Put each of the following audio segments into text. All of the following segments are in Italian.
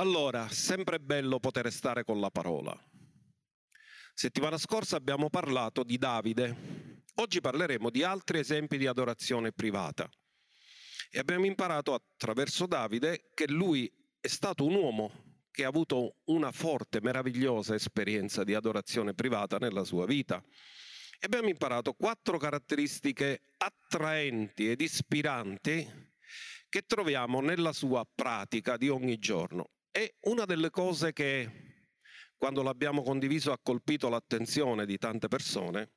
Allora, sempre bello poter stare con la parola. Settimana scorsa abbiamo parlato di Davide, oggi parleremo di altri esempi di adorazione privata. E abbiamo imparato attraverso Davide che lui è stato un uomo che ha avuto una forte, meravigliosa esperienza di adorazione privata nella sua vita. E abbiamo imparato quattro caratteristiche attraenti ed ispiranti che troviamo nella sua pratica di ogni giorno. E una delle cose che quando l'abbiamo condiviso ha colpito l'attenzione di tante persone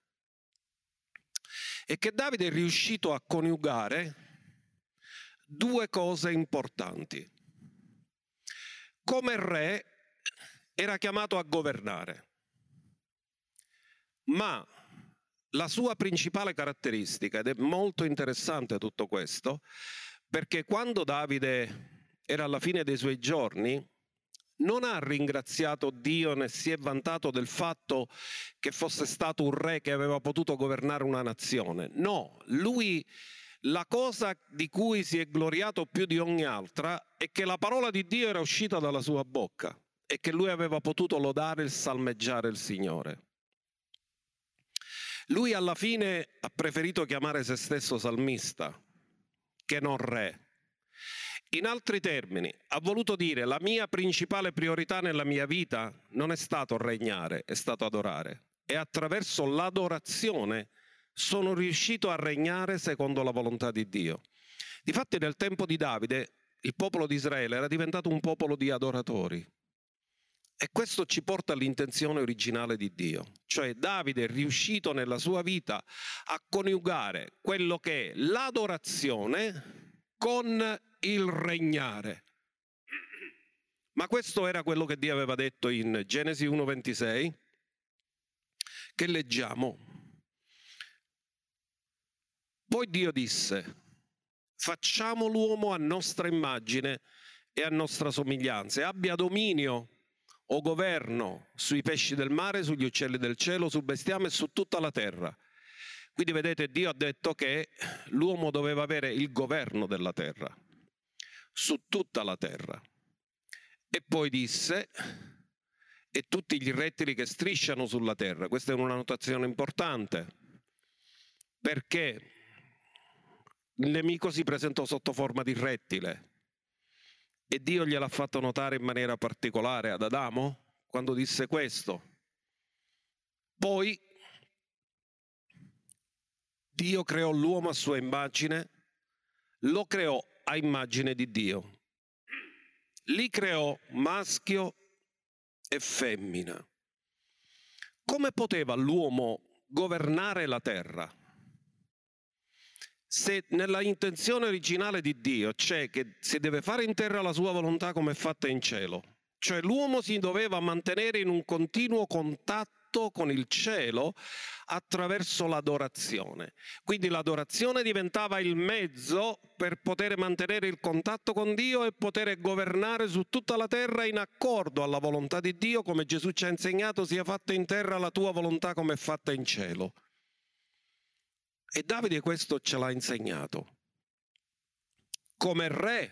è che Davide è riuscito a coniugare due cose importanti. Come re era chiamato a governare, ma la sua principale caratteristica, ed è molto interessante tutto questo, perché quando Davide era alla fine dei suoi giorni, non ha ringraziato Dio né si è vantato del fatto che fosse stato un re che aveva potuto governare una nazione. No, lui la cosa di cui si è gloriato più di ogni altra è che la parola di Dio era uscita dalla sua bocca e che lui aveva potuto lodare e salmeggiare il Signore. Lui alla fine ha preferito chiamare se stesso salmista che non re in altri termini, ha voluto dire la mia principale priorità nella mia vita non è stato regnare, è stato adorare. E attraverso l'adorazione sono riuscito a regnare secondo la volontà di Dio. Difatti nel tempo di Davide il popolo di Israele era diventato un popolo di adoratori. E questo ci porta all'intenzione originale di Dio, cioè Davide è riuscito nella sua vita a coniugare quello che è l'adorazione con il regnare. Ma questo era quello che Dio aveva detto in Genesi 1.26, che leggiamo. Poi Dio disse, facciamo l'uomo a nostra immagine e a nostra somiglianza e abbia dominio o governo sui pesci del mare, sugli uccelli del cielo, sul bestiame e su tutta la terra. Quindi vedete, Dio ha detto che l'uomo doveva avere il governo della terra su tutta la terra. E poi disse, e tutti gli rettili che strisciano sulla terra. Questa è una notazione importante, perché il nemico si presentò sotto forma di rettile e Dio gliel'ha fatto notare in maniera particolare ad Adamo quando disse questo. Poi Dio creò l'uomo a sua immagine, lo creò a immagine di Dio. Li creò maschio e femmina. Come poteva l'uomo governare la terra? Se nella intenzione originale di Dio c'è che si deve fare in terra la sua volontà come è fatta in cielo, cioè l'uomo si doveva mantenere in un continuo contatto contatto con il cielo attraverso l'adorazione. Quindi l'adorazione diventava il mezzo per poter mantenere il contatto con Dio e poter governare su tutta la terra in accordo alla volontà di Dio, come Gesù ci ha insegnato, sia fatta in terra la tua volontà come è fatta in cielo. E Davide questo ce l'ha insegnato. Come re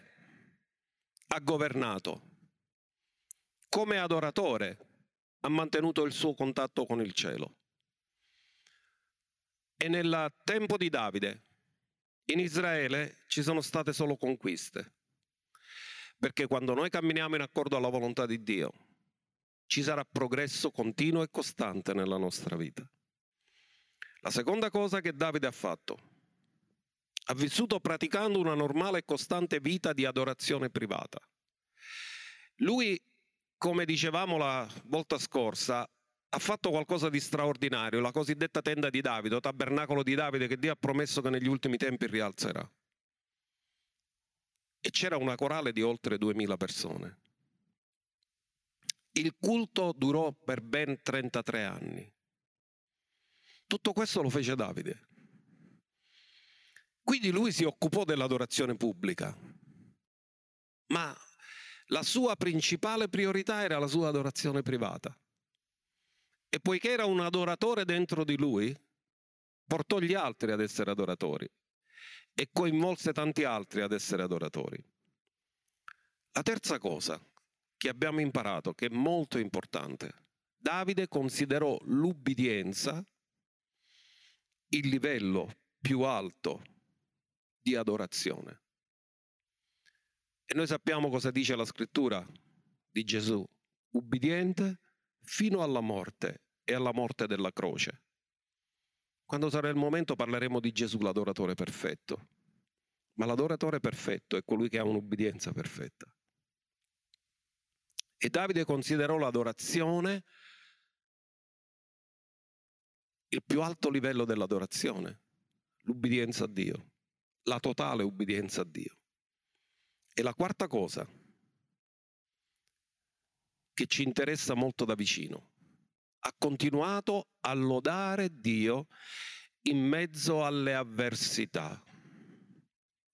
ha governato, come adoratore ha mantenuto il suo contatto con il cielo. E nel tempo di Davide, in Israele ci sono state solo conquiste, perché quando noi camminiamo in accordo alla volontà di Dio, ci sarà progresso continuo e costante nella nostra vita. La seconda cosa che Davide ha fatto, ha vissuto praticando una normale e costante vita di adorazione privata. Lui come dicevamo la volta scorsa, ha fatto qualcosa di straordinario, la cosiddetta tenda di Davide, o tabernacolo di Davide che Dio ha promesso che negli ultimi tempi rialzerà. E c'era una corale di oltre 2000 persone. Il culto durò per ben 33 anni. Tutto questo lo fece Davide. Quindi lui si occupò dell'adorazione pubblica, ma la sua principale priorità era la sua adorazione privata. E poiché era un adoratore dentro di lui, portò gli altri ad essere adoratori e coinvolse tanti altri ad essere adoratori. La terza cosa che abbiamo imparato, che è molto importante. Davide considerò l'ubbidienza il livello più alto di adorazione. E noi sappiamo cosa dice la scrittura di Gesù, ubbidiente fino alla morte e alla morte della croce. Quando sarà il momento parleremo di Gesù, l'adoratore perfetto. Ma l'adoratore perfetto è colui che ha un'ubbidienza perfetta. E Davide considerò l'adorazione il più alto livello dell'adorazione, l'ubbidienza a Dio, la totale ubbidienza a Dio. E la quarta cosa che ci interessa molto da vicino, ha continuato a lodare Dio in mezzo alle avversità.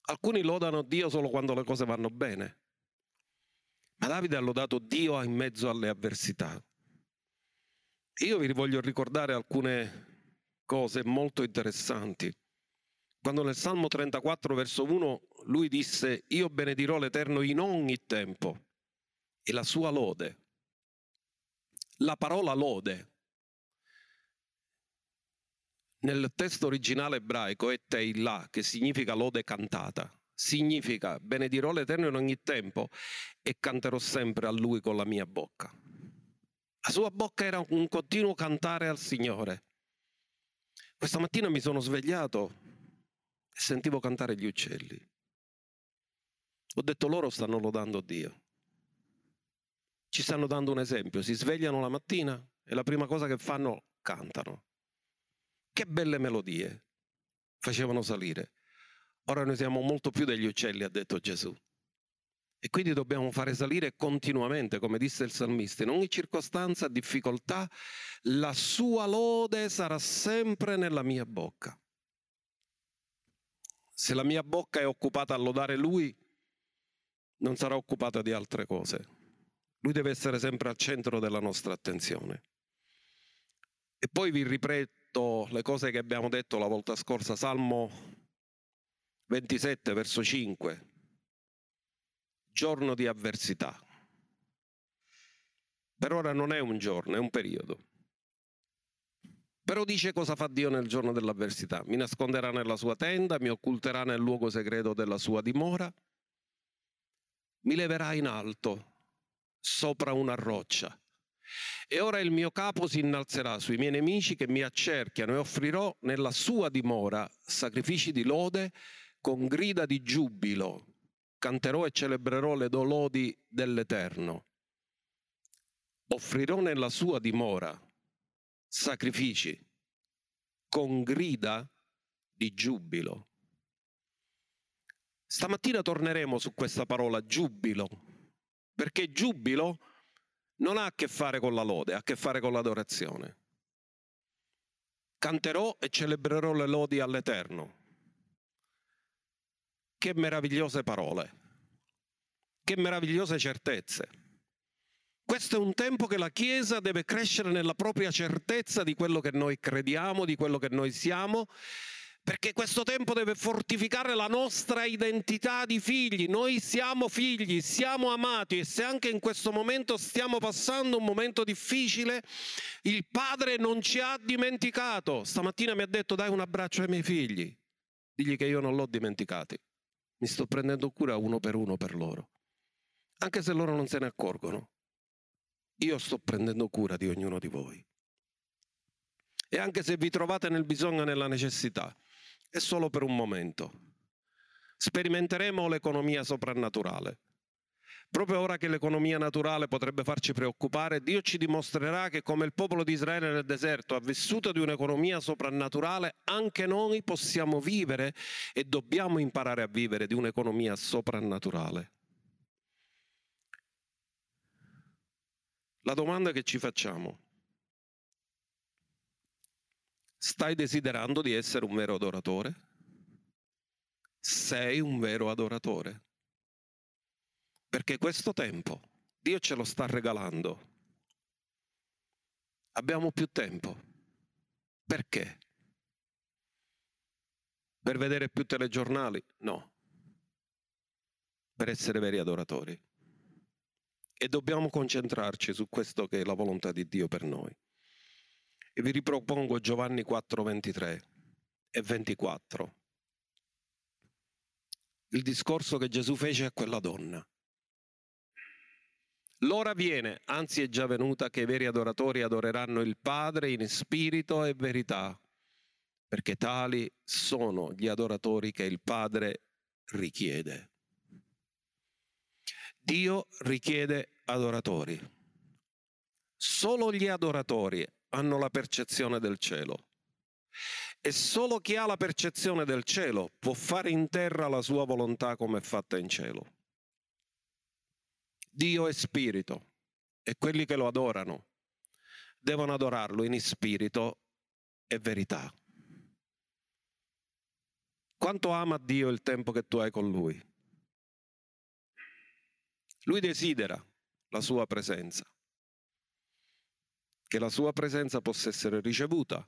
Alcuni lodano Dio solo quando le cose vanno bene, ma Davide ha lodato Dio in mezzo alle avversità. Io vi voglio ricordare alcune cose molto interessanti. Quando nel Salmo 34, verso 1, lui disse, io benedirò l'Eterno in ogni tempo e la sua lode. La parola lode nel testo originale ebraico è Teillah, che significa lode cantata. Significa benedirò l'Eterno in ogni tempo e canterò sempre a Lui con la mia bocca. La sua bocca era un continuo cantare al Signore. Questa mattina mi sono svegliato e sentivo cantare gli uccelli. Ho detto loro stanno lodando Dio. Ci stanno dando un esempio. Si svegliano la mattina e la prima cosa che fanno cantano. Che belle melodie facevano salire. Ora noi siamo molto più degli uccelli, ha detto Gesù. E quindi dobbiamo fare salire continuamente, come disse il salmista, in ogni circostanza, difficoltà, la sua lode sarà sempre nella mia bocca. Se la mia bocca è occupata a lodare Lui, non sarà occupata di altre cose. Lui deve essere sempre al centro della nostra attenzione. E poi vi ripeto le cose che abbiamo detto la volta scorsa, Salmo 27, verso 5. Giorno di avversità. Per ora non è un giorno, è un periodo. Però dice cosa fa Dio nel giorno dell'avversità. Mi nasconderà nella sua tenda, mi occulterà nel luogo segreto della sua dimora, mi leverà in alto sopra una roccia. E ora il mio capo si innalzerà sui miei nemici che mi accerchiano e offrirò nella sua dimora sacrifici di lode con grida di giubilo. Canterò e celebrerò le dolodi dell'Eterno. Offrirò nella sua dimora sacrifici con grida di giubilo. Stamattina torneremo su questa parola giubilo, perché giubilo non ha a che fare con la lode, ha a che fare con l'adorazione. Canterò e celebrerò le lodi all'Eterno. Che meravigliose parole, che meravigliose certezze. Questo è un tempo che la Chiesa deve crescere nella propria certezza di quello che noi crediamo, di quello che noi siamo perché questo tempo deve fortificare la nostra identità di figli. Noi siamo figli, siamo amati e se anche in questo momento stiamo passando un momento difficile, il Padre non ci ha dimenticato. Stamattina mi ha detto dai un abbraccio ai miei figli, digli che io non l'ho dimenticati. Mi sto prendendo cura uno per uno per loro, anche se loro non se ne accorgono. Io sto prendendo cura di ognuno di voi. E anche se vi trovate nel bisogno e nella necessità, è solo per un momento. Sperimenteremo l'economia soprannaturale. Proprio ora che l'economia naturale potrebbe farci preoccupare, Dio ci dimostrerà che come il popolo di Israele nel deserto ha vissuto di un'economia soprannaturale, anche noi possiamo vivere e dobbiamo imparare a vivere di un'economia soprannaturale. La domanda che ci facciamo Stai desiderando di essere un vero adoratore? Sei un vero adoratore? Perché questo tempo Dio ce lo sta regalando. Abbiamo più tempo. Perché? Per vedere più telegiornali? No. Per essere veri adoratori. e dobbiamo concentrarci su questo che è la volontà di Dio per noi. E vi ripropongo Giovanni 4, 23 e 24. Il discorso che Gesù fece a quella donna. L'ora viene, anzi è già venuta, che i veri adoratori adoreranno il Padre in spirito e verità, perché tali sono gli adoratori che il Padre richiede. Dio richiede adoratori. Solo gli adoratori hanno la percezione del cielo. E solo chi ha la percezione del cielo può fare in terra la sua volontà come è fatta in cielo. Dio è spirito e quelli che lo adorano devono adorarlo in spirito e verità. Quanto ama Dio il tempo che tu hai con Lui? Lui desidera la sua presenza, che la sua presenza possa essere ricevuta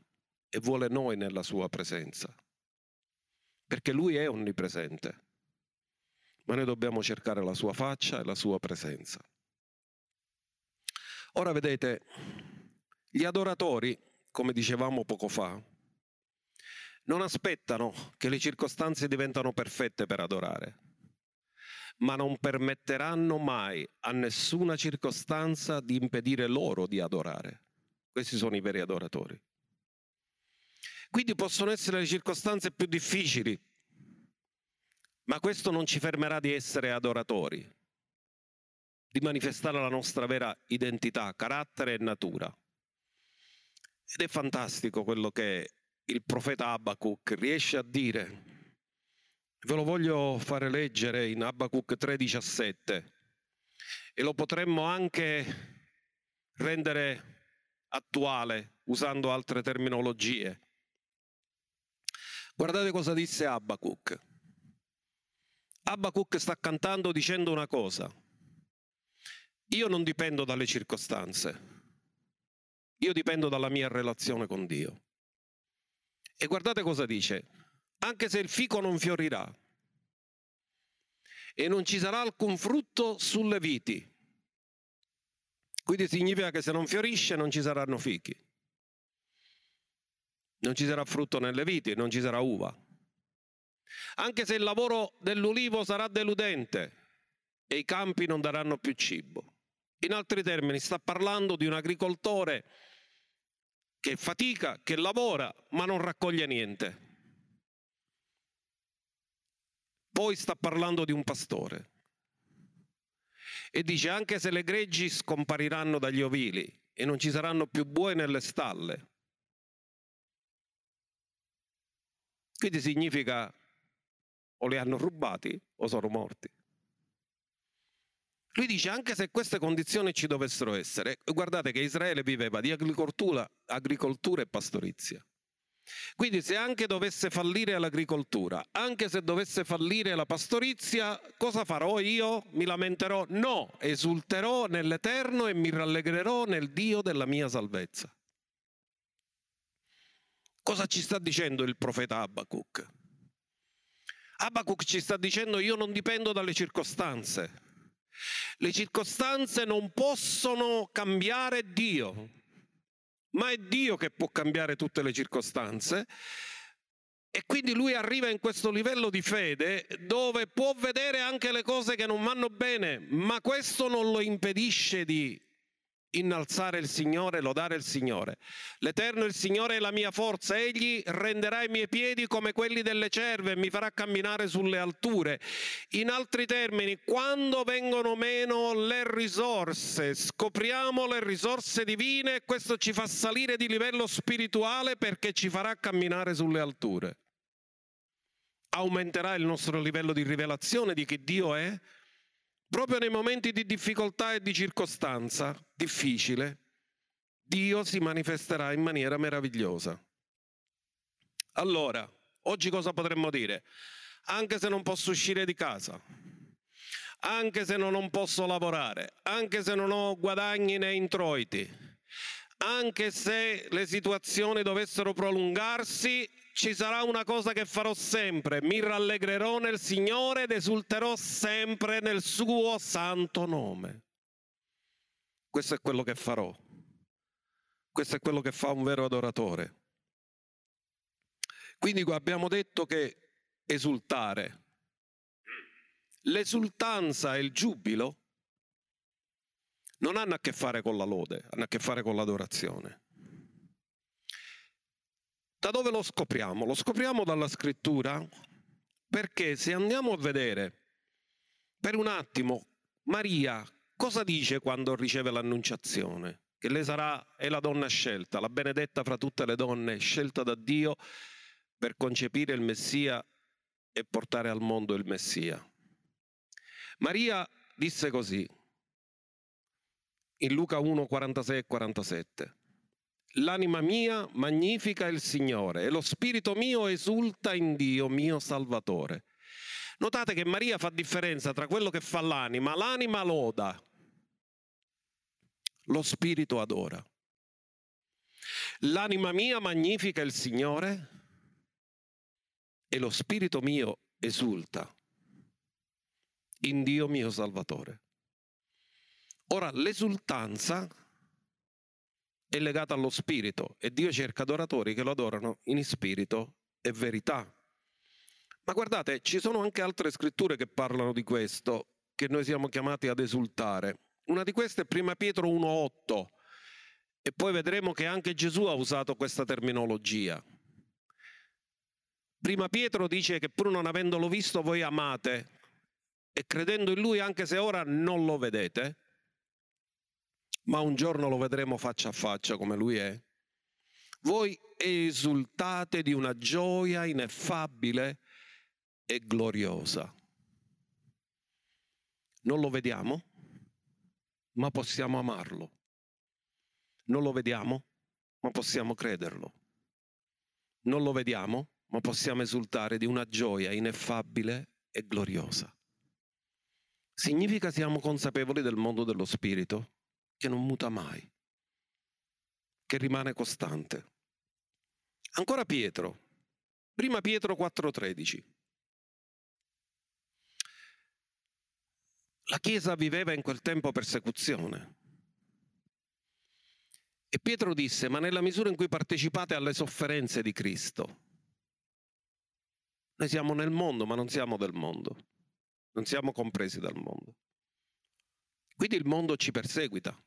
e vuole noi nella sua presenza, perché Lui è onnipresente, ma noi dobbiamo cercare la sua faccia e la sua presenza. Ora vedete, gli adoratori, come dicevamo poco fa, non aspettano che le circostanze diventano perfette per adorare ma non permetteranno mai a nessuna circostanza di impedire loro di adorare. Questi sono i veri adoratori. Quindi possono essere le circostanze più difficili, ma questo non ci fermerà di essere adoratori, di manifestare la nostra vera identità, carattere e natura. Ed è fantastico quello che il profeta Abacuc riesce a dire Ve lo voglio fare leggere in Abacuc 3:17 e lo potremmo anche rendere attuale usando altre terminologie. Guardate cosa disse Abacuc. Abacuc sta cantando dicendo una cosa. Io non dipendo dalle circostanze, io dipendo dalla mia relazione con Dio. E guardate cosa dice anche se il fico non fiorirà e non ci sarà alcun frutto sulle viti. Quindi significa che se non fiorisce non ci saranno fichi, non ci sarà frutto nelle viti, non ci sarà uva. Anche se il lavoro dell'ulivo sarà deludente e i campi non daranno più cibo. In altri termini, sta parlando di un agricoltore che fatica, che lavora, ma non raccoglie niente. Poi sta parlando di un pastore. E dice anche se le greggi scompariranno dagli ovili e non ci saranno più buoi nelle stalle. Quindi significa o li hanno rubati o sono morti. Lui dice anche se queste condizioni ci dovessero essere, guardate che Israele viveva di agricoltura, agricoltura e pastorizia. Quindi se anche dovesse fallire l'agricoltura, anche se dovesse fallire la pastorizia, cosa farò io? Mi lamenterò? No, esulterò nell'Eterno e mi rallegrerò nel Dio della mia salvezza. Cosa ci sta dicendo il profeta Abacuc? Abacuc ci sta dicendo io non dipendo dalle circostanze. Le circostanze non possono cambiare Dio ma è Dio che può cambiare tutte le circostanze. E quindi lui arriva in questo livello di fede dove può vedere anche le cose che non vanno bene, ma questo non lo impedisce di innalzare il Signore, lodare il Signore. L'Eterno il Signore è la mia forza, Egli renderà i miei piedi come quelli delle cerve e mi farà camminare sulle alture. In altri termini, quando vengono meno le risorse, scopriamo le risorse divine e questo ci fa salire di livello spirituale perché ci farà camminare sulle alture. Aumenterà il nostro livello di rivelazione di chi Dio è, Proprio nei momenti di difficoltà e di circostanza difficile, Dio si manifesterà in maniera meravigliosa. Allora, oggi cosa potremmo dire? Anche se non posso uscire di casa, anche se non posso lavorare, anche se non ho guadagni né introiti, anche se le situazioni dovessero prolungarsi, ci sarà una cosa che farò sempre, mi rallegrerò nel Signore ed esulterò sempre nel suo santo nome. questo è quello che farò. Questo è quello che fa un vero adoratore. Quindi abbiamo detto che esultare, l'esultanza e il giubilo non hanno a che fare con la lode, hanno a che fare con l'adorazione. Da dove lo scopriamo? Lo scopriamo dalla scrittura perché se andiamo a vedere per un attimo Maria cosa dice quando riceve l'annunciazione? Che lei sarà, è la donna scelta, la benedetta fra tutte le donne, scelta da Dio per concepire il Messia e portare al mondo il Messia. Maria disse così, in Luca 1, 46 e 47. L'anima mia magnifica il Signore e lo spirito mio esulta in Dio, mio Salvatore. Notate che Maria fa differenza tra quello che fa l'anima, l'anima loda, lo spirito adora. L'anima mia magnifica il Signore e lo spirito mio esulta in Dio mio Salvatore. Ora, l'esultanza è legata allo spirito e Dio cerca adoratori che lo adorano in spirito e verità. Ma guardate, ci sono anche altre scritture che parlano di questo, che noi siamo chiamati ad esultare. Una di queste è Prima Pietro 1.8 e poi vedremo che anche Gesù ha usato questa terminologia. Prima Pietro dice che pur non avendolo visto voi amate e credendo in lui anche se ora non lo vedete, ma un giorno lo vedremo faccia a faccia come lui è. Voi esultate di una gioia ineffabile e gloriosa. Non lo vediamo, ma possiamo amarlo. Non lo vediamo, ma possiamo crederlo. Non lo vediamo, ma possiamo esultare di una gioia ineffabile e gloriosa. Significa siamo consapevoli del mondo dello spirito, che non muta mai, che rimane costante. Ancora Pietro, prima Pietro 4:13. La Chiesa viveva in quel tempo persecuzione. E Pietro disse, ma nella misura in cui partecipate alle sofferenze di Cristo, noi siamo nel mondo, ma non siamo del mondo, non siamo compresi dal mondo. Quindi il mondo ci perseguita.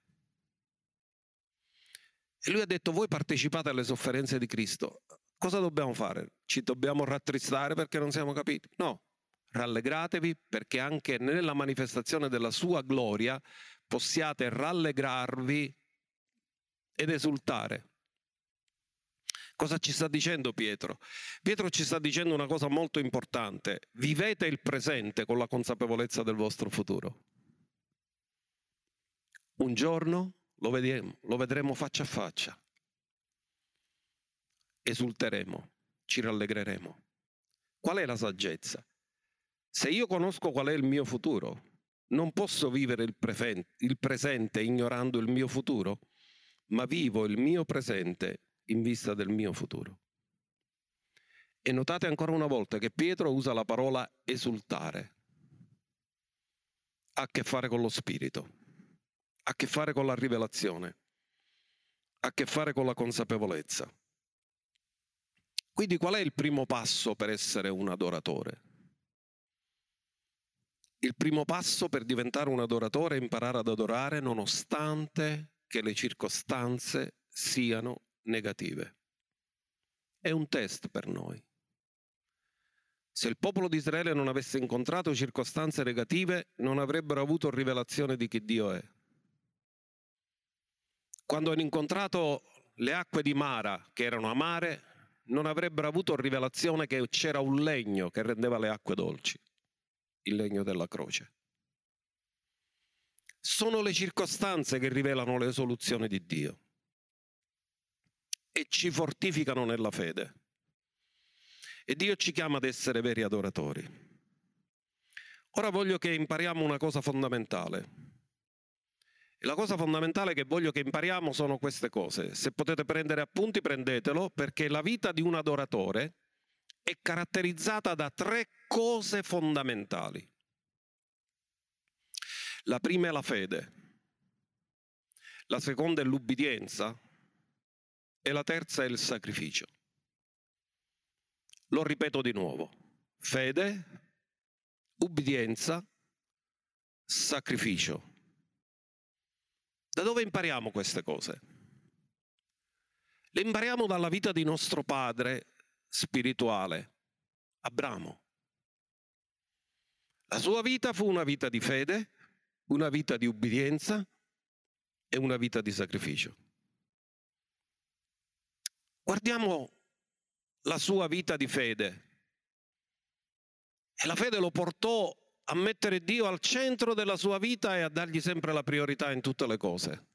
E lui ha detto, voi partecipate alle sofferenze di Cristo. Cosa dobbiamo fare? Ci dobbiamo rattristare perché non siamo capiti? No, rallegratevi perché anche nella manifestazione della sua gloria possiate rallegrarvi ed esultare. Cosa ci sta dicendo Pietro? Pietro ci sta dicendo una cosa molto importante. Vivete il presente con la consapevolezza del vostro futuro. Un giorno lo vedremo, lo vedremo faccia a faccia. Esulteremo, ci rallegreremo. Qual è la saggezza? Se io conosco qual è il mio futuro, non posso vivere il, prefen- il presente ignorando il mio futuro, ma vivo il mio presente in vista del mio futuro. E notate ancora una volta che Pietro usa la parola esultare. Ha a che fare con lo spirito ha a che fare con la rivelazione, ha a che fare con la consapevolezza. Quindi qual è il primo passo per essere un adoratore? Il primo passo per diventare un adoratore è imparare ad adorare nonostante che le circostanze siano negative. È un test per noi. Se il popolo di Israele non avesse incontrato circostanze negative, non avrebbero avuto rivelazione di chi Dio è. Quando hanno incontrato le acque di Mara, che erano amare, non avrebbero avuto rivelazione che c'era un legno che rendeva le acque dolci, il legno della croce. Sono le circostanze che rivelano le soluzioni di Dio e ci fortificano nella fede. E Dio ci chiama ad essere veri adoratori. Ora voglio che impariamo una cosa fondamentale. La cosa fondamentale che voglio che impariamo sono queste cose. Se potete prendere appunti, prendetelo, perché la vita di un adoratore è caratterizzata da tre cose fondamentali. La prima è la fede. la seconda è l'ubbidienza e la terza è il sacrificio. Lo ripeto di nuovo, fede, ubbidienza, sacrificio. Da dove impariamo queste cose? Le impariamo dalla vita di nostro padre spirituale, Abramo. La sua vita fu una vita di fede, una vita di ubbidienza e una vita di sacrificio. Guardiamo la sua vita di fede. E la fede lo portò a mettere Dio al centro della sua vita e a dargli sempre la priorità in tutte le cose.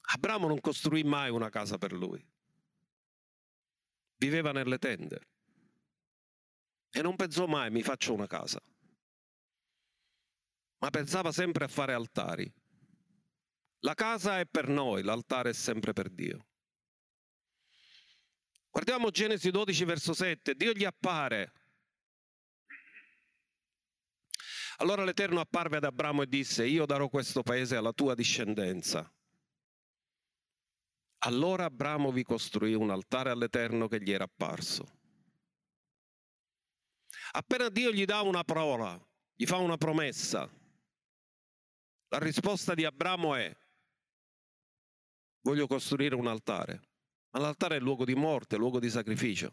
Abramo non costruì mai una casa per lui. Viveva nelle tende. E non pensò mai mi faccio una casa. Ma pensava sempre a fare altari. La casa è per noi, l'altare è sempre per Dio. Guardiamo Genesi 12 verso 7. Dio gli appare Allora l'Eterno apparve ad Abramo e disse, io darò questo paese alla tua discendenza. Allora Abramo vi costruì un altare all'Eterno che gli era apparso. Appena Dio gli dà una parola, gli fa una promessa, la risposta di Abramo è, voglio costruire un altare. Ma l'altare è luogo di morte, luogo di sacrificio.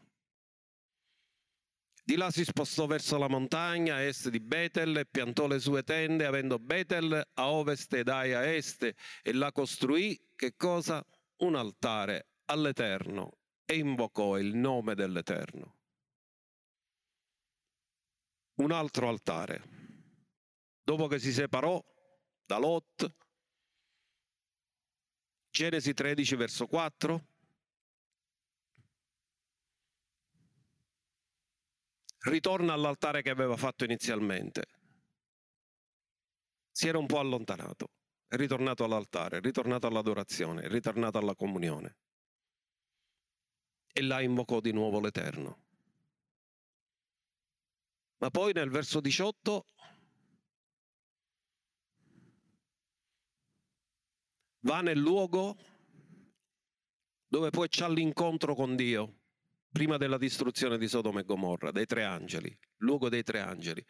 Di là si spostò verso la montagna a est di Betel e piantò le sue tende, avendo Betel a ovest ed Ai a est, e la costruì, che cosa? Un altare all'Eterno e invocò il nome dell'Eterno. Un altro altare. Dopo che si separò da Lot, Genesi 13 verso 4, ritorna all'altare che aveva fatto inizialmente. Si era un po' allontanato, è ritornato all'altare, è ritornato all'adorazione, è ritornato alla comunione. E là invocò di nuovo l'Eterno. Ma poi nel verso 18 va nel luogo dove poi c'ha l'incontro con Dio prima della distruzione di Sodoma e Gomorra, dei tre angeli, luogo dei tre angeli.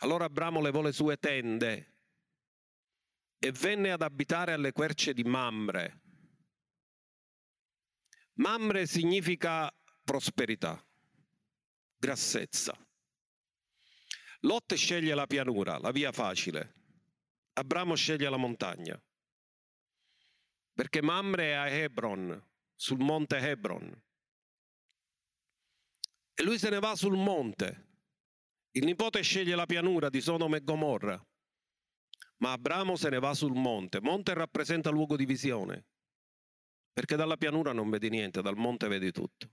Allora Abramo levò le sue tende e venne ad abitare alle querce di Mamre. Mamre significa prosperità, grassezza. Lot sceglie la pianura, la via facile. Abramo sceglie la montagna. Perché Mamre è a Hebron, sul monte Hebron. E lui se ne va sul monte. Il nipote sceglie la pianura di Sodoma e Gomorra, ma Abramo se ne va sul monte. Monte rappresenta luogo di visione, perché dalla pianura non vedi niente, dal monte vedi tutto.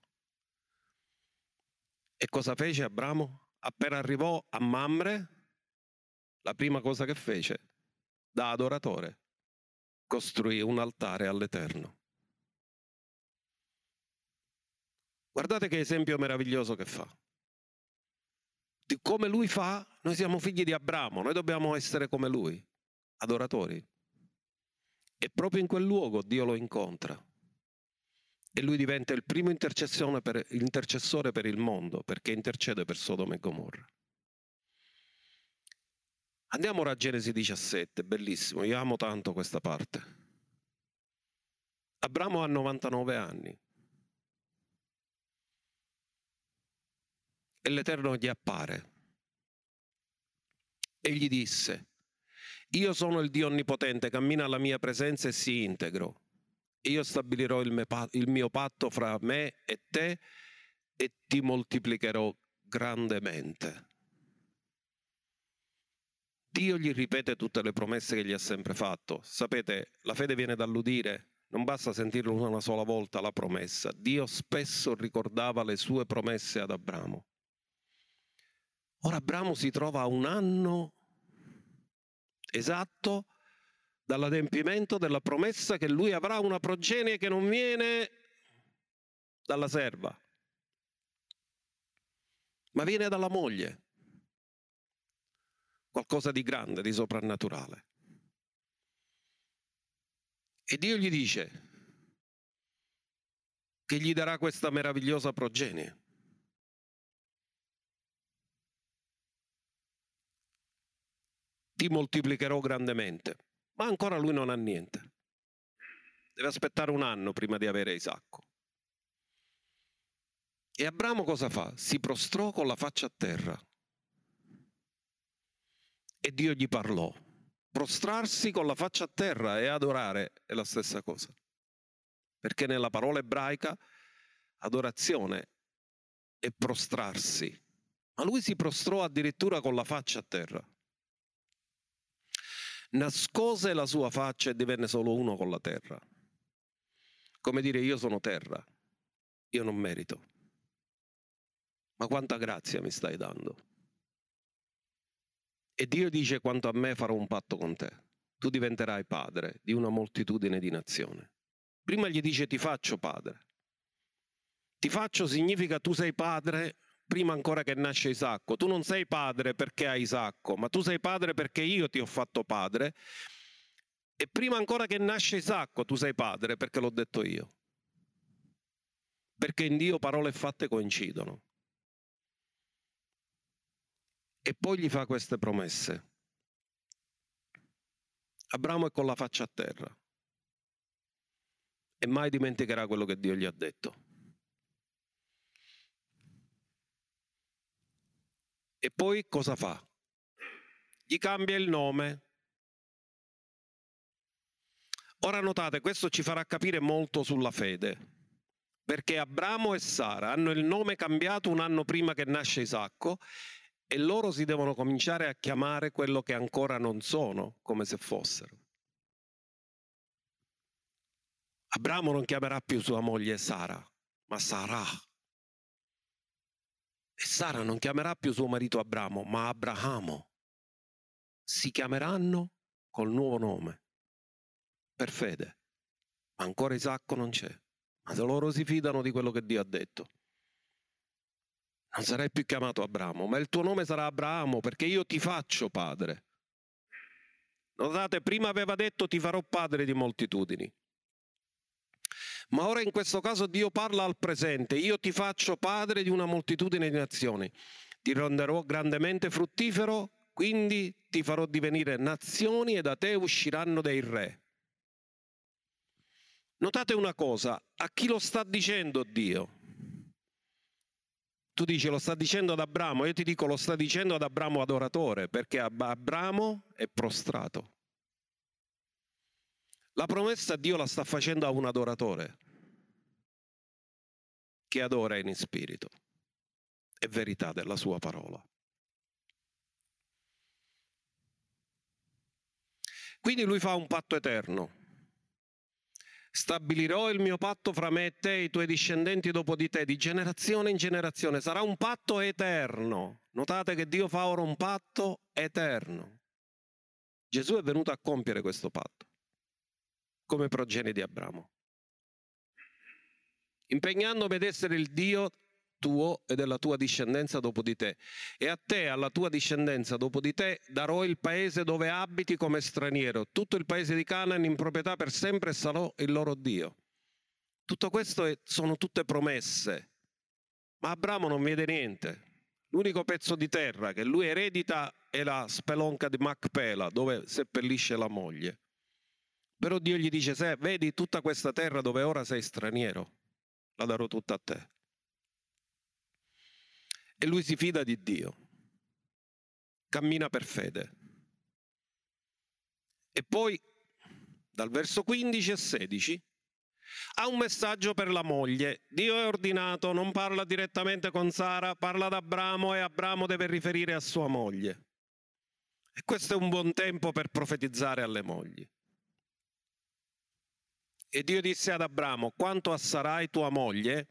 E cosa fece Abramo? Appena arrivò a Mamre, la prima cosa che fece, da adoratore, costruì un altare all'Eterno. Guardate che esempio meraviglioso che fa. Di come lui fa, noi siamo figli di Abramo, noi dobbiamo essere come lui, adoratori. E proprio in quel luogo Dio lo incontra. E lui diventa il primo per, intercessore per il mondo, perché intercede per Sodoma e Gomorra. Andiamo ora a Genesi 17, bellissimo, io amo tanto questa parte. Abramo ha 99 anni. E l'Eterno gli appare e gli disse, io sono il Dio Onnipotente, cammina alla mia presenza e si integro. Io stabilirò il mio patto fra me e te e ti moltiplicherò grandemente. Dio gli ripete tutte le promesse che gli ha sempre fatto. Sapete, la fede viene dall'udire, non basta sentirlo una sola volta la promessa. Dio spesso ricordava le sue promesse ad Abramo. Ora Abramo si trova a un anno esatto dall'adempimento della promessa che lui avrà una progenie che non viene dalla serva, ma viene dalla moglie. Qualcosa di grande, di soprannaturale. E Dio gli dice che gli darà questa meravigliosa progenie. Ti moltiplicherò grandemente, ma ancora lui non ha niente. Deve aspettare un anno prima di avere Isacco. E Abramo cosa fa? Si prostrò con la faccia a terra. E Dio gli parlò. Prostrarsi con la faccia a terra e adorare è la stessa cosa perché nella parola ebraica adorazione è prostrarsi, ma lui si prostrò addirittura con la faccia a terra. Nascose la sua faccia e divenne solo uno con la terra. Come dire io sono terra, io non merito. Ma quanta grazia mi stai dando. E Dio dice quanto a me farò un patto con te. Tu diventerai padre di una moltitudine di nazioni. Prima gli dice ti faccio padre. Ti faccio significa tu sei padre prima ancora che nasce Isacco. Tu non sei padre perché hai Isacco, ma tu sei padre perché io ti ho fatto padre. E prima ancora che nasce Isacco tu sei padre perché l'ho detto io. Perché in Dio parole fatte coincidono. E poi gli fa queste promesse. Abramo è con la faccia a terra e mai dimenticherà quello che Dio gli ha detto. E poi cosa fa? Gli cambia il nome. Ora notate, questo ci farà capire molto sulla fede, perché Abramo e Sara hanno il nome cambiato un anno prima che nasce Isacco e loro si devono cominciare a chiamare quello che ancora non sono, come se fossero. Abramo non chiamerà più sua moglie Sara, ma Sarà. E Sara non chiamerà più suo marito Abramo, ma Abramo. Si chiameranno col nuovo nome, per fede. Ma ancora Isacco non c'è. Ma se loro si fidano di quello che Dio ha detto. Non sarai più chiamato Abramo, ma il tuo nome sarà Abramo, perché io ti faccio padre. Notate, prima aveva detto ti farò padre di moltitudini. Ma ora in questo caso Dio parla al presente, io ti faccio padre di una moltitudine di nazioni, ti renderò grandemente fruttifero, quindi ti farò divenire nazioni e da te usciranno dei re. Notate una cosa, a chi lo sta dicendo Dio? Tu dici lo sta dicendo ad Abramo, io ti dico lo sta dicendo ad Abramo adoratore, perché Abramo è prostrato. La promessa Dio la sta facendo a un adoratore che adora in spirito. È verità della sua parola. Quindi lui fa un patto eterno. Stabilirò il mio patto fra me e te e i tuoi discendenti dopo di te, di generazione in generazione. Sarà un patto eterno. Notate che Dio fa ora un patto eterno. Gesù è venuto a compiere questo patto come progenie di Abramo, impegnandomi ad essere il Dio tuo e della tua discendenza dopo di te. E a te, alla tua discendenza dopo di te, darò il paese dove abiti come straniero. Tutto il paese di Canaan in proprietà per sempre sarò il loro Dio. Tutto questo è, sono tutte promesse. Ma Abramo non vede niente. L'unico pezzo di terra che lui eredita è la spelonca di Macpela, dove seppellisce la moglie. Però Dio gli dice, se vedi tutta questa terra dove ora sei straniero, la darò tutta a te. E lui si fida di Dio, cammina per fede. E poi, dal verso 15 e 16, ha un messaggio per la moglie. Dio è ordinato, non parla direttamente con Sara, parla ad Abramo e Abramo deve riferire a sua moglie. E questo è un buon tempo per profetizzare alle mogli. E Dio disse ad Abramo, quanto a Sarai tua moglie,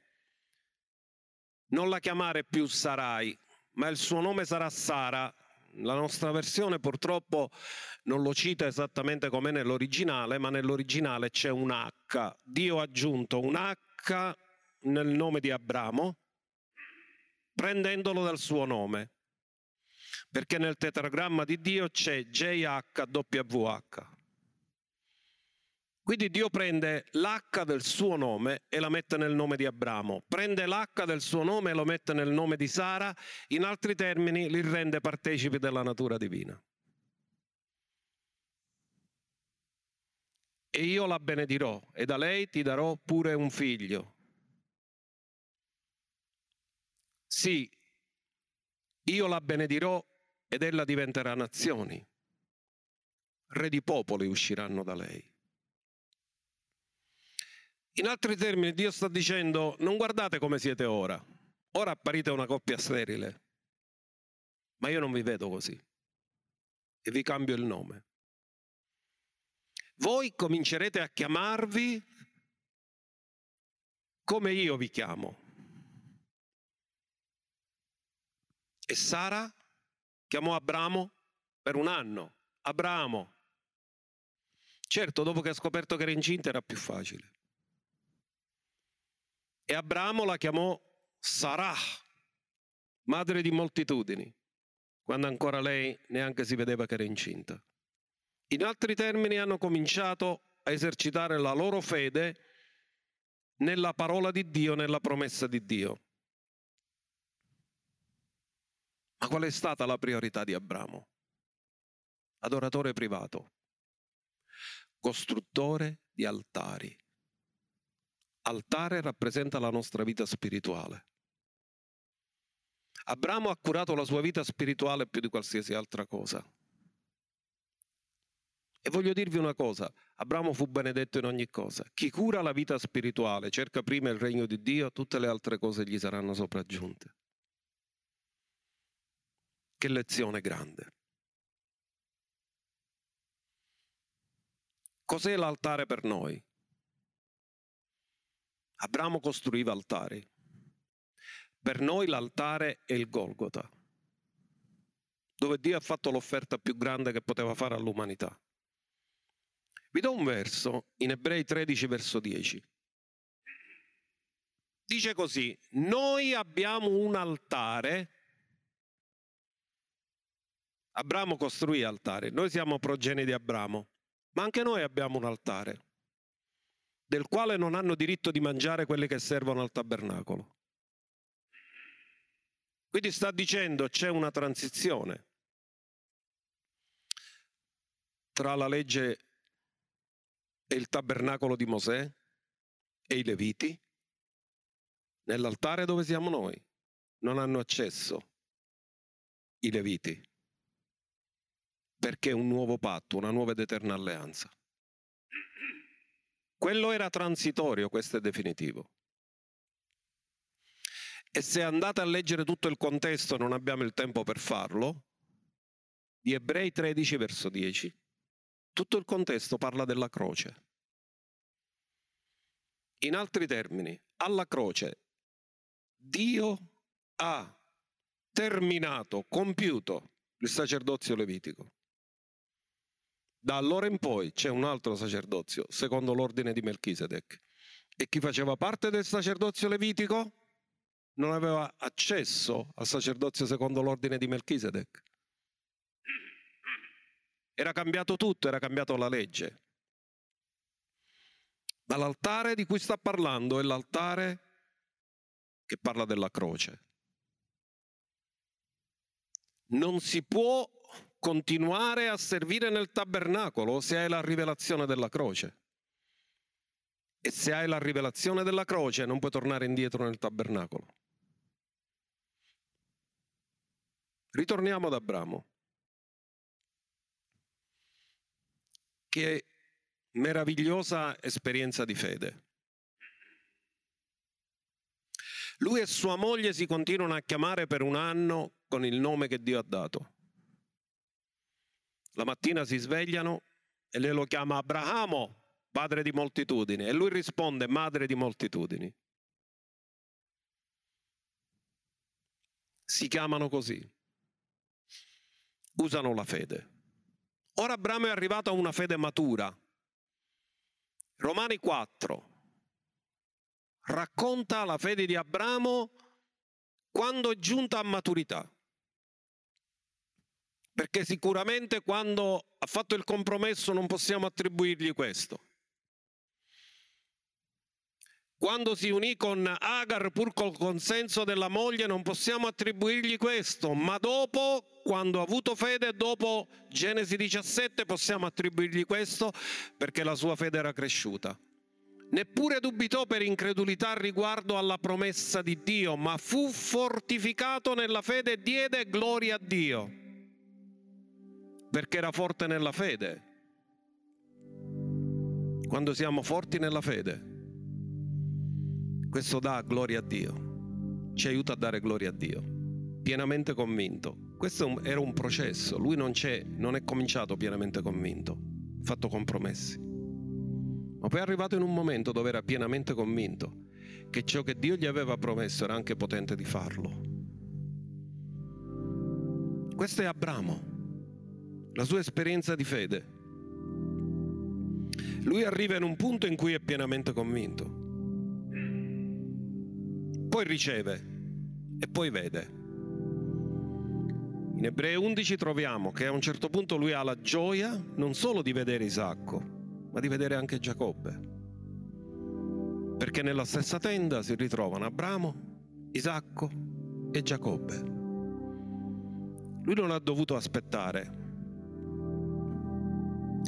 non la chiamare più Sarai, ma il suo nome sarà Sara. La nostra versione purtroppo non lo cita esattamente come nell'originale, ma nell'originale c'è un H. Dio ha aggiunto un H nel nome di Abramo, prendendolo dal suo nome. Perché nel tetragramma di Dio c'è JHWH. Quindi Dio prende l'H del suo nome e la mette nel nome di Abramo, prende l'H del suo nome e lo mette nel nome di Sara, in altri termini li rende partecipi della natura divina. E io la benedirò e da lei ti darò pure un figlio. Sì, io la benedirò ed ella diventerà nazioni. Re di popoli usciranno da lei. In altri termini, Dio sta dicendo, non guardate come siete ora. Ora apparite una coppia sterile, ma io non vi vedo così. E vi cambio il nome. Voi comincerete a chiamarvi come io vi chiamo. E Sara chiamò Abramo per un anno. Abramo. Certo, dopo che ha scoperto che era incinta era più facile. E Abramo la chiamò Sarah, madre di moltitudini, quando ancora lei neanche si vedeva che era incinta. In altri termini hanno cominciato a esercitare la loro fede nella parola di Dio, nella promessa di Dio. Ma qual è stata la priorità di Abramo? Adoratore privato, costruttore di altari altare rappresenta la nostra vita spirituale. Abramo ha curato la sua vita spirituale più di qualsiasi altra cosa. E voglio dirvi una cosa, Abramo fu benedetto in ogni cosa. Chi cura la vita spirituale cerca prima il regno di Dio, tutte le altre cose gli saranno sopraggiunte. Che lezione grande. Cos'è l'altare per noi? Abramo costruiva altari. Per noi l'altare è il Golgota, dove Dio ha fatto l'offerta più grande che poteva fare all'umanità. Vi do un verso in Ebrei 13 verso 10. Dice così, noi abbiamo un altare, Abramo costruì altare, noi siamo progenie di Abramo, ma anche noi abbiamo un altare del quale non hanno diritto di mangiare quelli che servono al tabernacolo. Quindi sta dicendo c'è una transizione tra la legge e il tabernacolo di Mosè e i Leviti. Nell'altare dove siamo noi non hanno accesso i Leviti perché è un nuovo patto, una nuova ed eterna alleanza. Quello era transitorio, questo è definitivo. E se andate a leggere tutto il contesto, non abbiamo il tempo per farlo, di Ebrei 13 verso 10, tutto il contesto parla della croce. In altri termini, alla croce Dio ha terminato, compiuto il sacerdozio levitico. Da allora in poi c'è un altro sacerdozio, secondo l'ordine di Melchisedec. E chi faceva parte del sacerdozio levitico non aveva accesso al sacerdozio secondo l'ordine di Melchisedec. Era cambiato tutto, era cambiato la legge. Ma l'altare di cui sta parlando è l'altare che parla della croce. Non si può continuare a servire nel tabernacolo se hai la rivelazione della croce. E se hai la rivelazione della croce non puoi tornare indietro nel tabernacolo. Ritorniamo ad Abramo. Che meravigliosa esperienza di fede. Lui e sua moglie si continuano a chiamare per un anno con il nome che Dio ha dato. La mattina si svegliano e lei lo chiama Abramo, padre di moltitudini, e lui risponde madre di moltitudini. Si chiamano così. Usano la fede. Ora Abramo è arrivato a una fede matura. Romani 4 racconta la fede di Abramo quando è giunta a maturità perché sicuramente quando ha fatto il compromesso non possiamo attribuirgli questo. quando si unì con Agar pur col consenso della moglie, non possiamo attribuirgli questo, ma dopo, quando ha avuto fede, dopo Genesi 17, possiamo attribuirgli questo perché la sua fede era cresciuta. Neppure dubitò per incredulità riguardo alla promessa di Dio, ma fu fortificato nella fede e diede gloria a Dio, perché era forte nella fede. Quando siamo forti nella fede, questo dà gloria a Dio, ci aiuta a dare gloria a Dio, pienamente convinto. Questo era un processo, lui non, non è cominciato pienamente convinto, ha fatto compromessi. Ma poi è arrivato in un momento dove era pienamente convinto che ciò che Dio gli aveva promesso era anche potente di farlo. Questo è Abramo, la sua esperienza di fede. Lui arriva in un punto in cui è pienamente convinto poi riceve e poi vede. In Ebrei 11 troviamo che a un certo punto lui ha la gioia non solo di vedere Isacco, ma di vedere anche Giacobbe. Perché nella stessa tenda si ritrovano Abramo, Isacco e Giacobbe. Lui non ha dovuto aspettare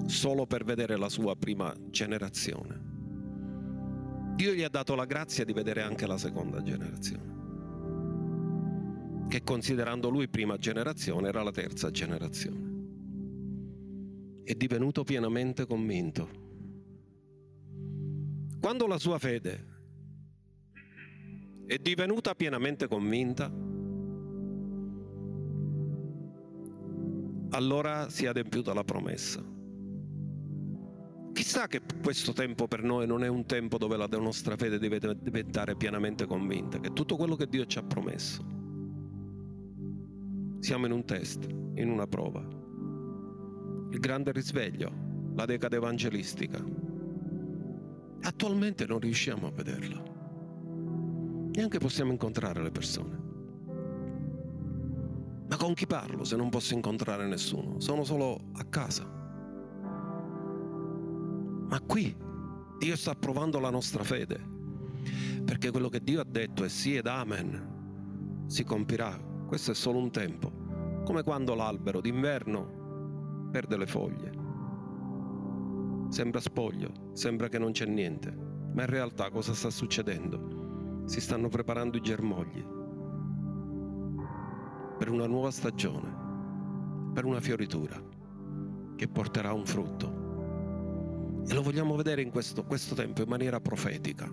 solo per vedere la sua prima generazione. Dio gli ha dato la grazia di vedere anche la seconda generazione, che considerando lui prima generazione era la terza generazione. È divenuto pienamente convinto. Quando la sua fede è divenuta pienamente convinta, allora si è adempiuta la promessa. Chissà che questo tempo per noi non è un tempo dove la nostra fede deve diventare pienamente convinta, che tutto quello che Dio ci ha promesso. Siamo in un test, in una prova. Il grande risveglio, la decade evangelistica. Attualmente non riusciamo a vederla. Neanche possiamo incontrare le persone. Ma con chi parlo se non posso incontrare nessuno? Sono solo a casa. Ma qui Dio sta provando la nostra fede, perché quello che Dio ha detto è sì ed amen, si compirà. Questo è solo un tempo, come quando l'albero d'inverno perde le foglie. Sembra spoglio, sembra che non c'è niente, ma in realtà cosa sta succedendo? Si stanno preparando i germogli per una nuova stagione, per una fioritura che porterà un frutto. E lo vogliamo vedere in questo, questo tempo in maniera profetica.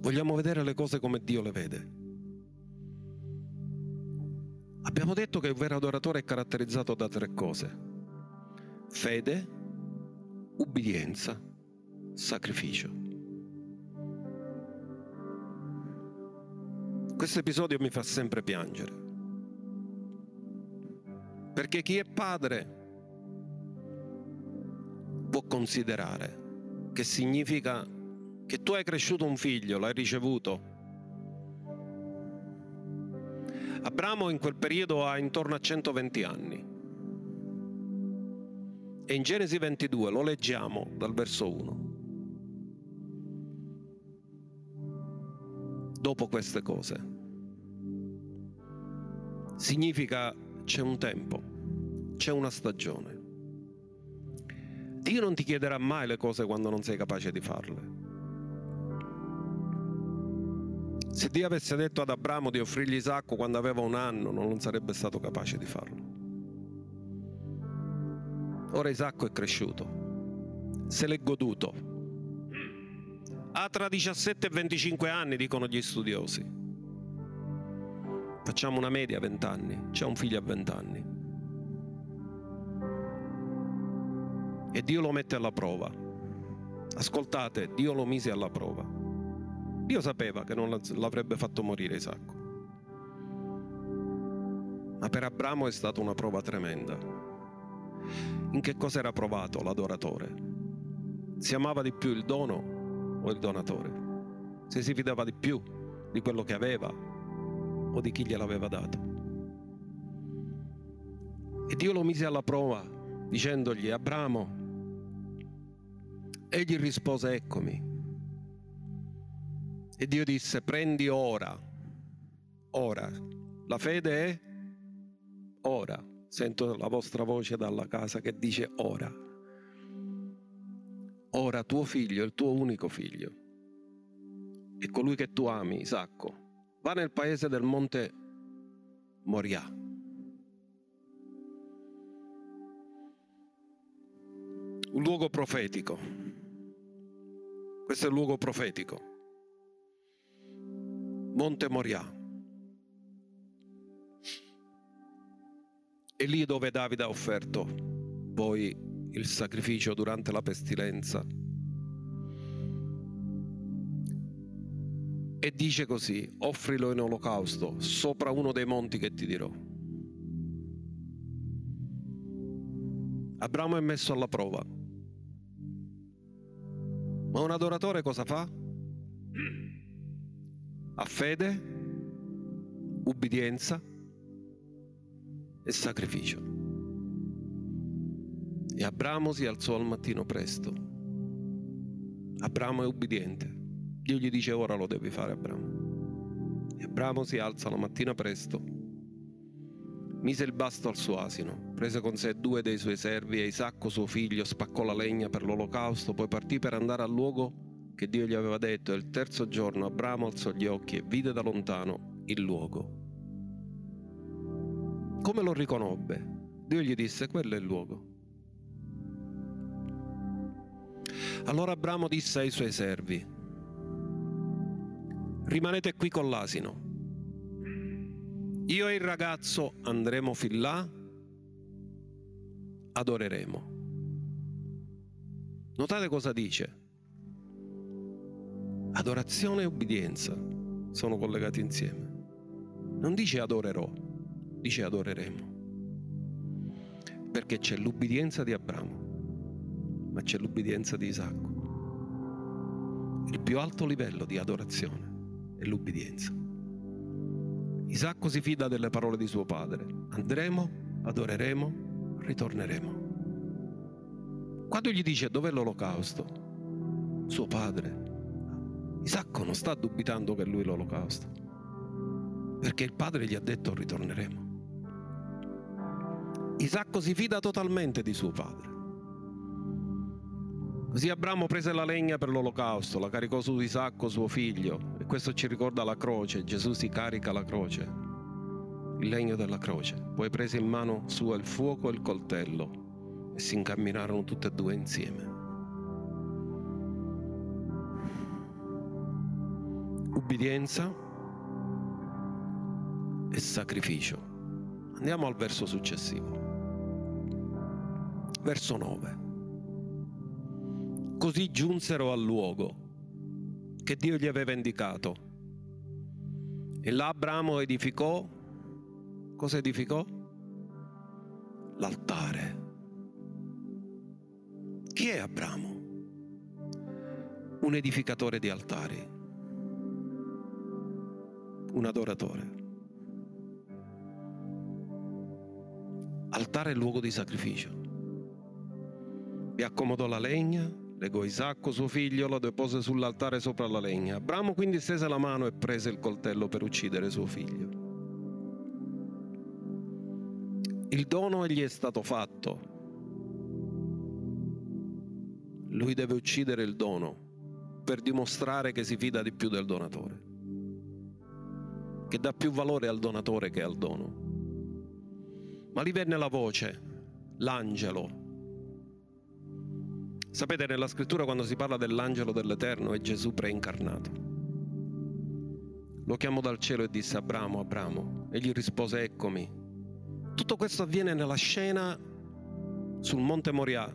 Vogliamo vedere le cose come Dio le vede. Abbiamo detto che un vero adoratore è caratterizzato da tre cose. Fede, ubbidienza, sacrificio. Questo episodio mi fa sempre piangere. Perché chi è padre può considerare, che significa che tu hai cresciuto un figlio, l'hai ricevuto. Abramo in quel periodo ha intorno a 120 anni. E in Genesi 22 lo leggiamo dal verso 1. Dopo queste cose. Significa c'è un tempo, c'è una stagione. Dio non ti chiederà mai le cose quando non sei capace di farle. Se Dio avesse detto ad Abramo di offrirgli Isacco quando aveva un anno, non sarebbe stato capace di farlo. Ora Isacco è cresciuto, se l'è goduto. Ha tra 17 e 25 anni, dicono gli studiosi. Facciamo una media a 20 anni, c'è un figlio a 20 anni. E Dio lo mette alla prova. Ascoltate, Dio lo mise alla prova. Dio sapeva che non l'avrebbe fatto morire Isacco. Ma per Abramo è stata una prova tremenda. In che cosa era provato l'adoratore? Si amava di più il dono o il donatore? Se si fidava di più di quello che aveva o di chi gliel'aveva dato? E Dio lo mise alla prova dicendogli, Abramo, Egli rispose, eccomi. E Dio disse, prendi ora, ora. La fede è ora. Sento la vostra voce dalla casa che dice ora. Ora tuo figlio, il tuo unico figlio, e colui che tu ami, Isacco, va nel paese del monte Moria. Un luogo profetico. Questo è il luogo profetico. Monte Moria. È lì dove Davide ha offerto poi il sacrificio durante la pestilenza. E dice così, offrilo in olocausto sopra uno dei monti che ti dirò. Abramo è messo alla prova. Ma un adoratore cosa fa? Ha fede, ubbidienza e sacrificio. E Abramo si alzò al mattino presto. Abramo è ubbidiente. Dio gli dice ora lo devi fare Abramo. E Abramo si alza la mattina presto, mise il basto al suo asino, prese con sé due dei suoi servi e Isacco suo figlio spaccò la legna per l'olocausto, poi partì per andare al luogo che Dio gli aveva detto e il terzo giorno Abramo alzò gli occhi e vide da lontano il luogo. Come lo riconobbe? Dio gli disse, quello è il luogo. Allora Abramo disse ai suoi servi, rimanete qui con l'asino. Io e il ragazzo andremo fin là, adoreremo. Notate cosa dice. Adorazione e obbedienza sono collegati insieme. Non dice adorerò, dice adoreremo. Perché c'è l'ubbidienza di Abramo, ma c'è l'ubbidienza di Isacco. Il più alto livello di adorazione è l'ubbidienza. Isacco si fida delle parole di suo padre. Andremo, adoreremo, ritorneremo. Quando gli dice dov'è l'olocausto, suo padre, Isacco non sta dubitando che lui l'olocausto, perché il padre gli ha detto ritorneremo. Isacco si fida totalmente di suo padre. Così Abramo prese la legna per l'olocausto, la caricò su Isacco suo figlio, questo ci ricorda la croce, Gesù si carica la croce, il legno della croce. Poi prese in mano sua il fuoco e il coltello e si incamminarono tutte e due insieme. Ubbidienza e sacrificio. Andiamo al verso successivo. Verso 9. Così giunsero al luogo che Dio gli aveva indicato. E là Abramo edificò, cosa edificò? L'altare. Chi è Abramo? Un edificatore di altari, un adoratore. Altare è luogo di sacrificio. Vi accomodò la legna, legò Isacco suo figlio, lo depose sull'altare sopra la legna. Abramo quindi stese la mano e prese il coltello per uccidere suo figlio. Il dono gli è stato fatto. Lui deve uccidere il dono per dimostrare che si fida di più del donatore, che dà più valore al donatore che al dono. Ma lì venne la voce, l'angelo. Sapete, nella scrittura quando si parla dell'angelo dell'Eterno è Gesù preincarnato. Lo chiamò dal cielo e disse Abramo, Abramo. E gli rispose, eccomi. Tutto questo avviene nella scena sul monte Moria.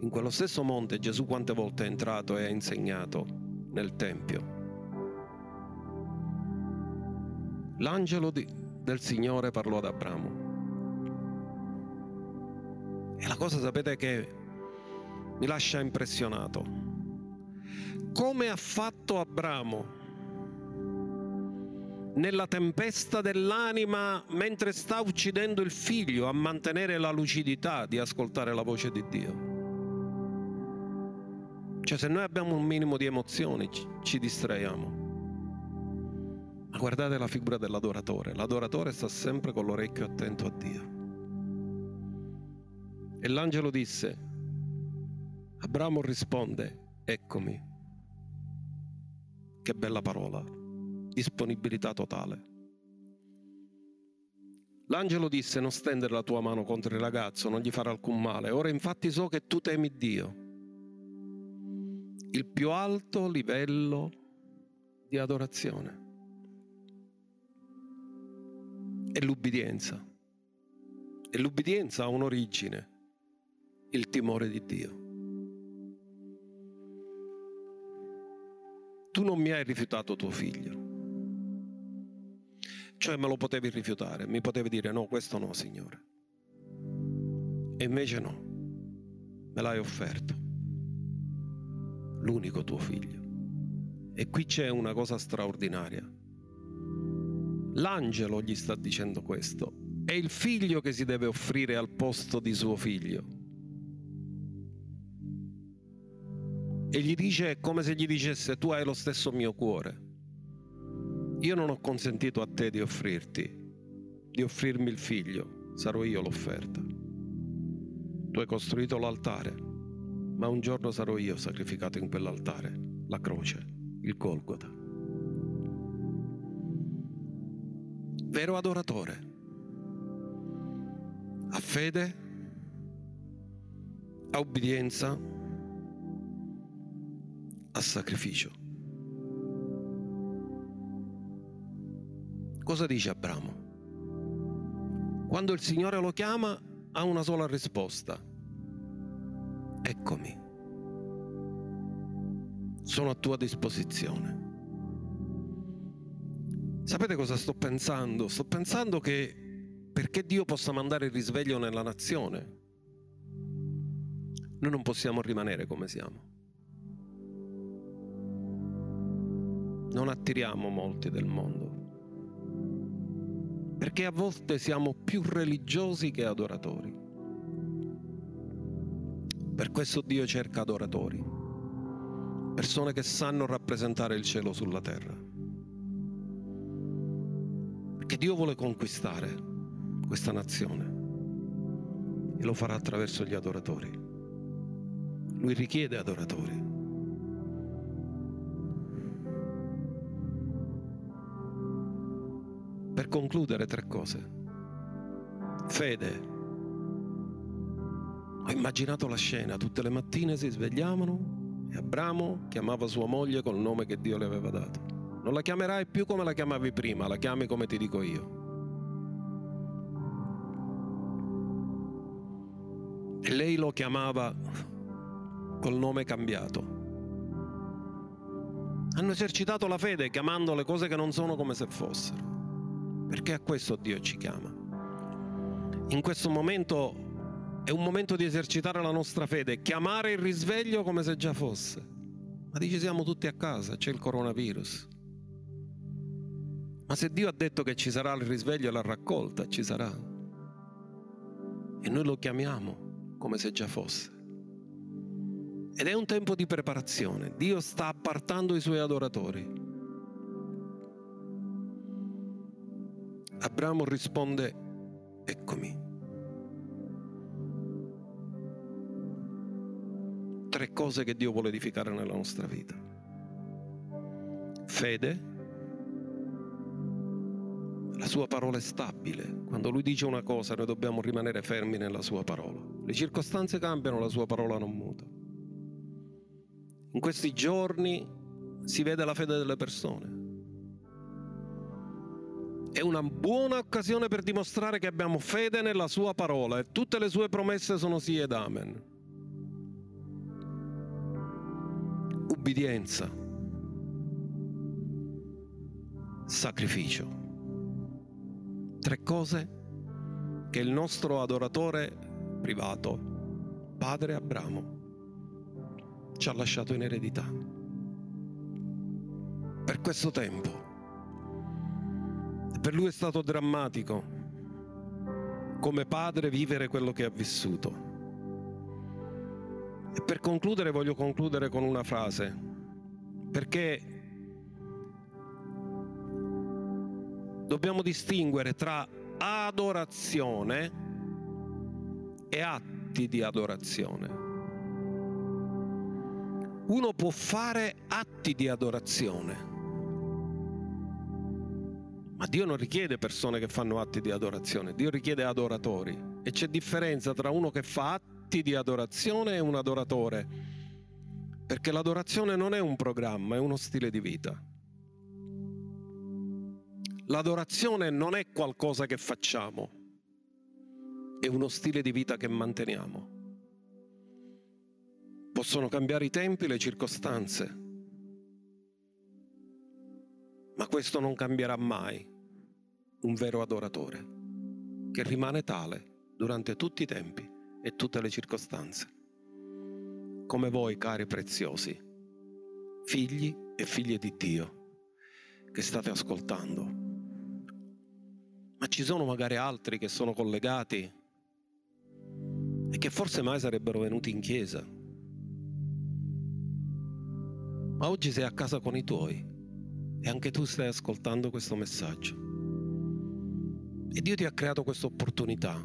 In quello stesso monte Gesù quante volte è entrato e ha insegnato nel Tempio. L'angelo di, del Signore parlò ad Abramo. E la cosa sapete che mi lascia impressionato. Come ha fatto Abramo nella tempesta dell'anima mentre sta uccidendo il figlio a mantenere la lucidità di ascoltare la voce di Dio. Cioè se noi abbiamo un minimo di emozioni ci, distraiamo. Ma guardate la figura dell'adoratore. L'adoratore sta sempre con l'orecchio attento a Dio. E l'angelo disse, Abramo risponde, eccomi. Che bella parola, disponibilità totale. L'angelo disse, non stendere la tua mano contro il ragazzo, non gli farà alcun male. Ora infatti so che tu temi Dio. Il più alto livello di adorazione è l'ubbidienza. E l'ubbidienza ha un'origine, il timore di Dio. Tu non mi hai rifiutato tuo figlio. Cioè me lo potevi rifiutare, mi potevi dire no, questo no, Signore. E invece no, me l'hai offerto. L'unico tuo figlio. E qui c'è una cosa straordinaria. L'angelo gli sta dicendo questo. È il figlio che si deve offrire al posto di suo figlio. E gli dice come se gli dicesse tu hai lo stesso mio cuore. Io non ho consentito a te di offrirti, di offrirmi il figlio, sarò io l'offerta. Tu hai costruito l'altare, ma un giorno sarò io sacrificato in quell'altare, la croce, il Golgota. Vero adoratore, ha fede, ha obbedienza, ha sacrificio. Cosa dice Abramo? Quando il Signore lo chiama ha una sola risposta. Eccomi. Sono a tua disposizione. Sapete cosa sto pensando? Sto pensando che perché Dio possa mandare il risveglio nella nazione, noi non possiamo rimanere come siamo. Non attiriamo molti del mondo perché a volte siamo più religiosi che adoratori. Per questo Dio cerca adoratori, persone che sanno rappresentare il cielo sulla terra. Perché Dio vuole conquistare questa nazione e lo farà attraverso gli adoratori. Lui richiede adoratori. Concludere tre cose. Fede. Ho immaginato la scena, tutte le mattine si svegliavano e Abramo chiamava sua moglie col nome che Dio le aveva dato. Non la chiamerai più come la chiamavi prima, la chiami come ti dico io. E lei lo chiamava col nome cambiato. Hanno esercitato la fede chiamando le cose che non sono come se fossero perché a questo Dio ci chiama. In questo momento è un momento di esercitare la nostra fede, chiamare il risveglio come se già fosse. Ma dice siamo tutti a casa, c'è il coronavirus. Ma se Dio ha detto che ci sarà il risveglio e la raccolta, ci sarà. E noi lo chiamiamo come se già fosse. Ed è un tempo di preparazione. Dio sta appartando i suoi adoratori. Abramo risponde, eccomi. Tre cose che Dio vuole edificare nella nostra vita. Fede, la sua parola è stabile. Quando lui dice una cosa noi dobbiamo rimanere fermi nella sua parola. Le circostanze cambiano, la sua parola non muta. In questi giorni si vede la fede delle persone è una buona occasione per dimostrare che abbiamo fede nella sua parola e tutte le sue promesse sono sì ed amen. Ubbidienza, sacrificio. Tre cose che il nostro adoratore privato, padre Abramo, ci ha lasciato in eredità. Per questo tempo per lui è stato drammatico come padre vivere quello che ha vissuto. E per concludere voglio concludere con una frase, perché dobbiamo distinguere tra adorazione e atti di adorazione. Uno può fare atti di adorazione, ma Dio non richiede persone che fanno atti di adorazione, Dio richiede adoratori. E c'è differenza tra uno che fa atti di adorazione e un adoratore. Perché l'adorazione non è un programma, è uno stile di vita. L'adorazione non è qualcosa che facciamo, è uno stile di vita che manteniamo. Possono cambiare i tempi, le circostanze, ma questo non cambierà mai un vero adoratore, che rimane tale durante tutti i tempi e tutte le circostanze. Come voi, cari preziosi, figli e figlie di Dio, che state ascoltando. Ma ci sono magari altri che sono collegati e che forse mai sarebbero venuti in chiesa. Ma oggi sei a casa con i tuoi e anche tu stai ascoltando questo messaggio. E Dio ti ha creato questa opportunità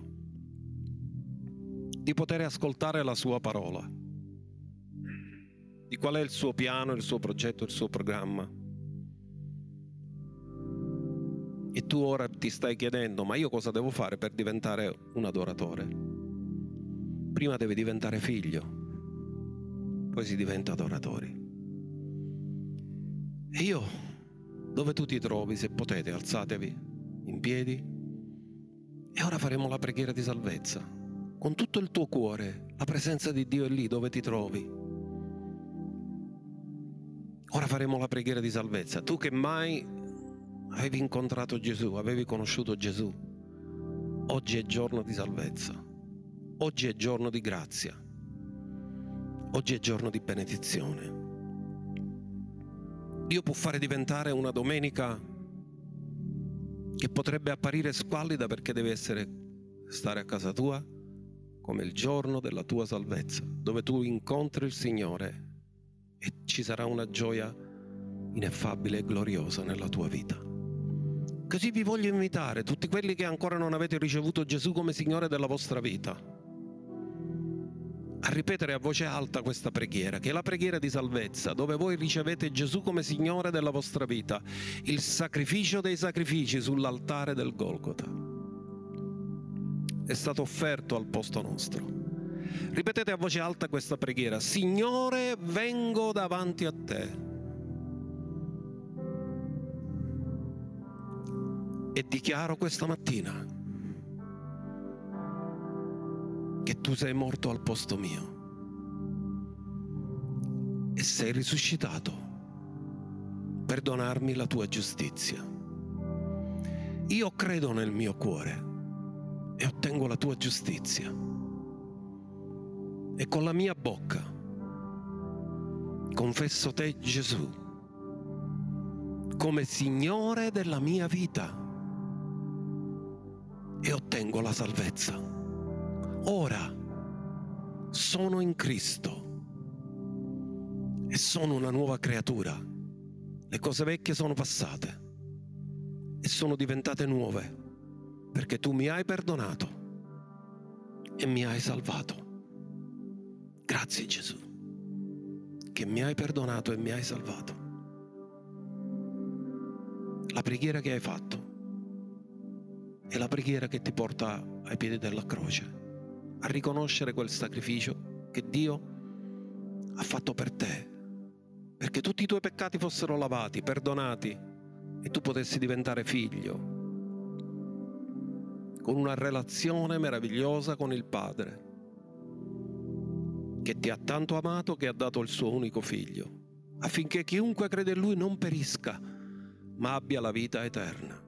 di poter ascoltare la sua parola, di qual è il suo piano, il suo progetto, il suo programma. E tu ora ti stai chiedendo, ma io cosa devo fare per diventare un adoratore? Prima devi diventare figlio, poi si diventa adoratori. E io dove tu ti trovi, se potete, alzatevi in piedi e ora faremo la preghiera di salvezza. Con tutto il tuo cuore, la presenza di Dio è lì dove ti trovi. Ora faremo la preghiera di salvezza. Tu che mai avevi incontrato Gesù, avevi conosciuto Gesù, oggi è giorno di salvezza. Oggi è giorno di grazia. Oggi è giorno di benedizione. Dio può fare diventare una domenica che potrebbe apparire squallida perché deve essere stare a casa tua come il giorno della tua salvezza, dove tu incontri il Signore e ci sarà una gioia ineffabile e gloriosa nella tua vita. Così vi voglio invitare, tutti quelli che ancora non avete ricevuto Gesù come Signore della vostra vita, a ripetere a voce alta questa preghiera, che è la preghiera di salvezza, dove voi ricevete Gesù come Signore della vostra vita, il sacrificio dei sacrifici sull'altare del Golgota. È stato offerto al posto nostro. Ripetete a voce alta questa preghiera, Signore, vengo davanti a te. E dichiaro questa mattina che tu sei morto al posto mio e sei risuscitato per donarmi la tua giustizia. Io credo nel mio cuore e ottengo la tua giustizia. E con la mia bocca confesso te Gesù come Signore della mia vita e ottengo la salvezza. Ora sono in Cristo e sono una nuova creatura. Le cose vecchie sono passate e sono diventate nuove perché tu mi hai perdonato e mi hai salvato. Grazie Gesù che mi hai perdonato e mi hai salvato. La preghiera che hai fatto è la preghiera che ti porta ai piedi della croce a riconoscere quel sacrificio che Dio ha fatto per te, perché tutti i tuoi peccati fossero lavati, perdonati e tu potessi diventare figlio, con una relazione meravigliosa con il Padre, che ti ha tanto amato che ha dato il suo unico figlio, affinché chiunque crede in Lui non perisca, ma abbia la vita eterna.